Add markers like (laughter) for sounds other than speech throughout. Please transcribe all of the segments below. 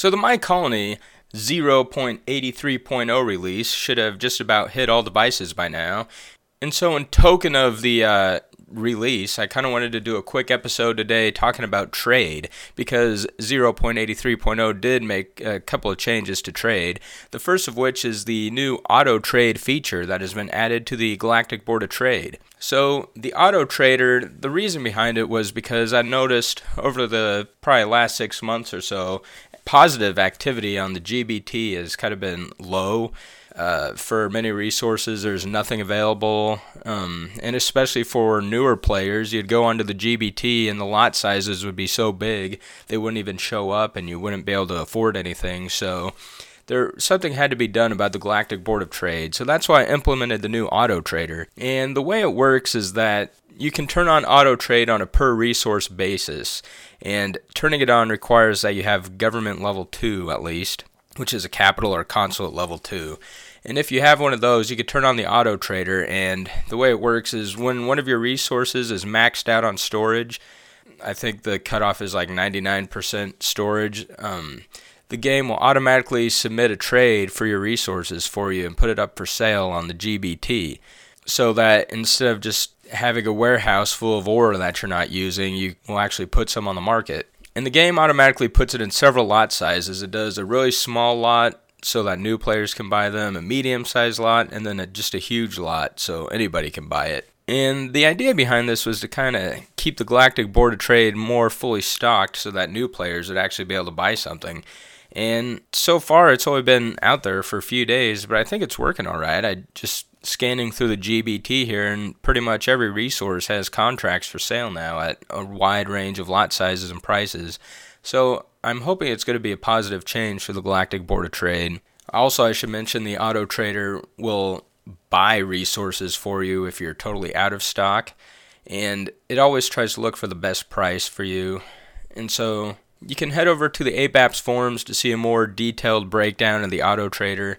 So the My Colony 0.83.0 release should have just about hit all devices by now. And so, in token of the uh, release, I kind of wanted to do a quick episode today talking about trade because 0.83.0 did make a couple of changes to trade. The first of which is the new auto trade feature that has been added to the Galactic Board of Trade. So, the auto trader, the reason behind it was because I noticed over the probably last six months or so, positive activity on the GBT has kind of been low. Uh, for many resources, there's nothing available, um, and especially for newer players, you'd go onto the GBT and the lot sizes would be so big they wouldn't even show up, and you wouldn't be able to afford anything. So there something had to be done about the Galactic Board of Trade. So that's why I implemented the new Auto Trader. And the way it works is that you can turn on auto trade on a per resource basis, and turning it on requires that you have government level 2 at least which is a capital or consulate level 2. And if you have one of those, you can turn on the auto trader. And the way it works is when one of your resources is maxed out on storage, I think the cutoff is like 99% storage. Um, the game will automatically submit a trade for your resources for you and put it up for sale on the GBT. So that instead of just having a warehouse full of ore that you're not using, you will actually put some on the market. And the game automatically puts it in several lot sizes. It does a really small lot so that new players can buy them, a medium sized lot, and then a, just a huge lot so anybody can buy it. And the idea behind this was to kind of keep the Galactic Board of Trade more fully stocked so that new players would actually be able to buy something. And so far, it's only been out there for a few days, but I think it's working all right. I just scanning through the GBT here, and pretty much every resource has contracts for sale now at a wide range of lot sizes and prices. So I'm hoping it's going to be a positive change for the Galactic Board of Trade. Also, I should mention the Auto Trader will buy resources for you if you're totally out of stock, and it always tries to look for the best price for you. And so you can head over to the Ape Apps forums to see a more detailed breakdown of the Auto Trader.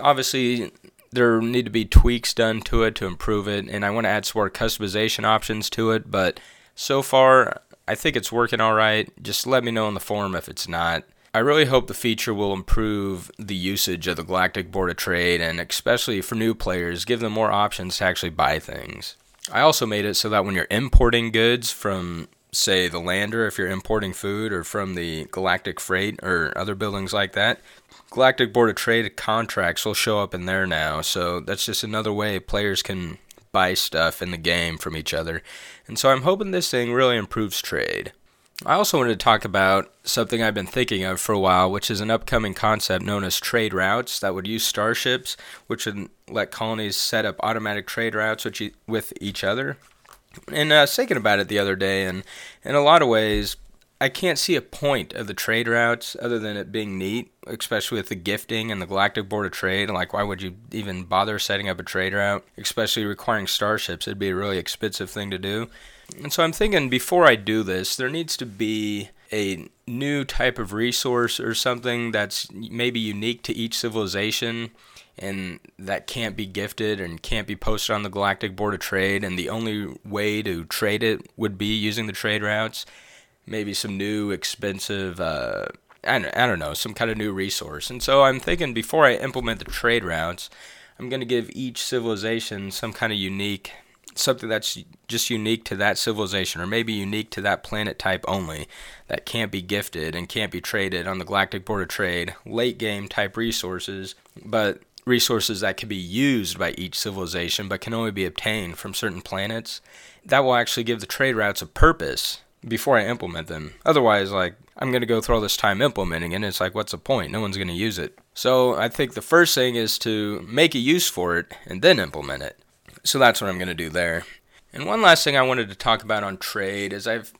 Obviously, there need to be tweaks done to it to improve it, and I want to add some more customization options to it. But so far, I think it's working all right. Just let me know in the forum if it's not. I really hope the feature will improve the usage of the Galactic Board of Trade, and especially for new players, give them more options to actually buy things. I also made it so that when you're importing goods from, say, the lander, if you're importing food, or from the Galactic Freight or other buildings like that, Galactic Board of Trade contracts will show up in there now. So that's just another way players can buy stuff in the game from each other. And so I'm hoping this thing really improves trade. I also wanted to talk about something I've been thinking of for a while, which is an upcoming concept known as trade routes that would use starships, which would let colonies set up automatic trade routes with each other. And I was thinking about it the other day, and in a lot of ways, I can't see a point of the trade routes other than it being neat, especially with the gifting and the Galactic Board of Trade. Like, why would you even bother setting up a trade route, especially requiring starships? It'd be a really expensive thing to do. And so I'm thinking before I do this, there needs to be a new type of resource or something that's maybe unique to each civilization and that can't be gifted and can't be posted on the Galactic Board of Trade. And the only way to trade it would be using the trade routes maybe some new expensive uh, I, don't, I don't know some kind of new resource and so i'm thinking before i implement the trade routes i'm going to give each civilization some kind of unique something that's just unique to that civilization or maybe unique to that planet type only that can't be gifted and can't be traded on the galactic board of trade late game type resources but resources that can be used by each civilization but can only be obtained from certain planets that will actually give the trade routes a purpose before I implement them. Otherwise, like, I'm going to go through all this time implementing it, and it's like, what's the point? No one's going to use it. So I think the first thing is to make a use for it and then implement it. So that's what I'm going to do there. And one last thing I wanted to talk about on trade is I've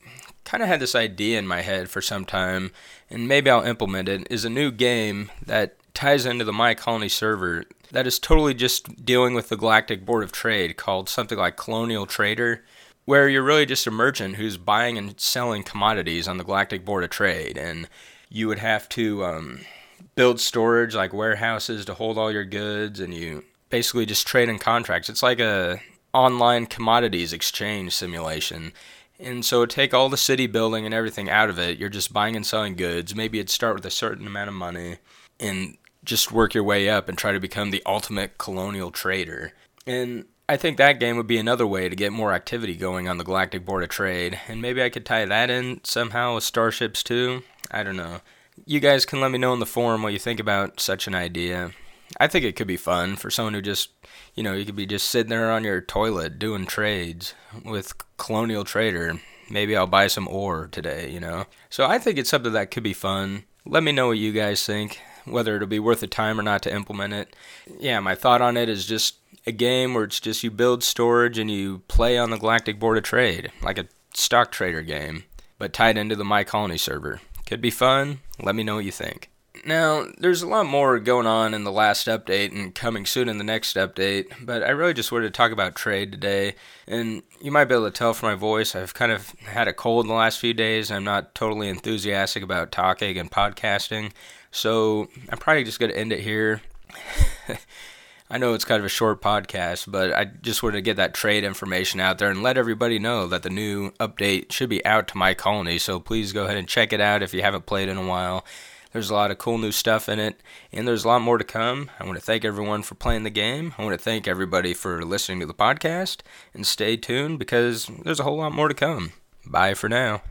kind of had this idea in my head for some time, and maybe I'll implement it, is a new game that ties into the My Colony server that is totally just dealing with the Galactic Board of Trade called something like Colonial Trader where you're really just a merchant who's buying and selling commodities on the Galactic Board of Trade, and you would have to um, build storage like warehouses to hold all your goods, and you basically just trade in contracts. It's like a online commodities exchange simulation, And so take all the city building and everything out of it. You're just buying and selling goods. Maybe it'd start with a certain amount of money and just work your way up and try to become the ultimate colonial trader. And I think that game would be another way to get more activity going on the Galactic Board of Trade. And maybe I could tie that in somehow with starships too. I don't know. You guys can let me know in the forum what you think about such an idea. I think it could be fun for someone who just, you know, you could be just sitting there on your toilet doing trades with Colonial Trader. Maybe I'll buy some ore today, you know. So I think it's something that could be fun. Let me know what you guys think, whether it'll be worth the time or not to implement it. Yeah, my thought on it is just a game where it's just you build storage and you play on the Galactic Board of Trade, like a stock trader game, but tied into the My Colony server. Could be fun. Let me know what you think. Now, there's a lot more going on in the last update and coming soon in the next update, but I really just wanted to talk about trade today. And you might be able to tell from my voice, I've kind of had a cold in the last few days. I'm not totally enthusiastic about talking and podcasting, so I'm probably just going to end it here. (laughs) I know it's kind of a short podcast, but I just wanted to get that trade information out there and let everybody know that the new update should be out to my colony. So please go ahead and check it out if you haven't played in a while. There's a lot of cool new stuff in it, and there's a lot more to come. I want to thank everyone for playing the game. I want to thank everybody for listening to the podcast, and stay tuned because there's a whole lot more to come. Bye for now.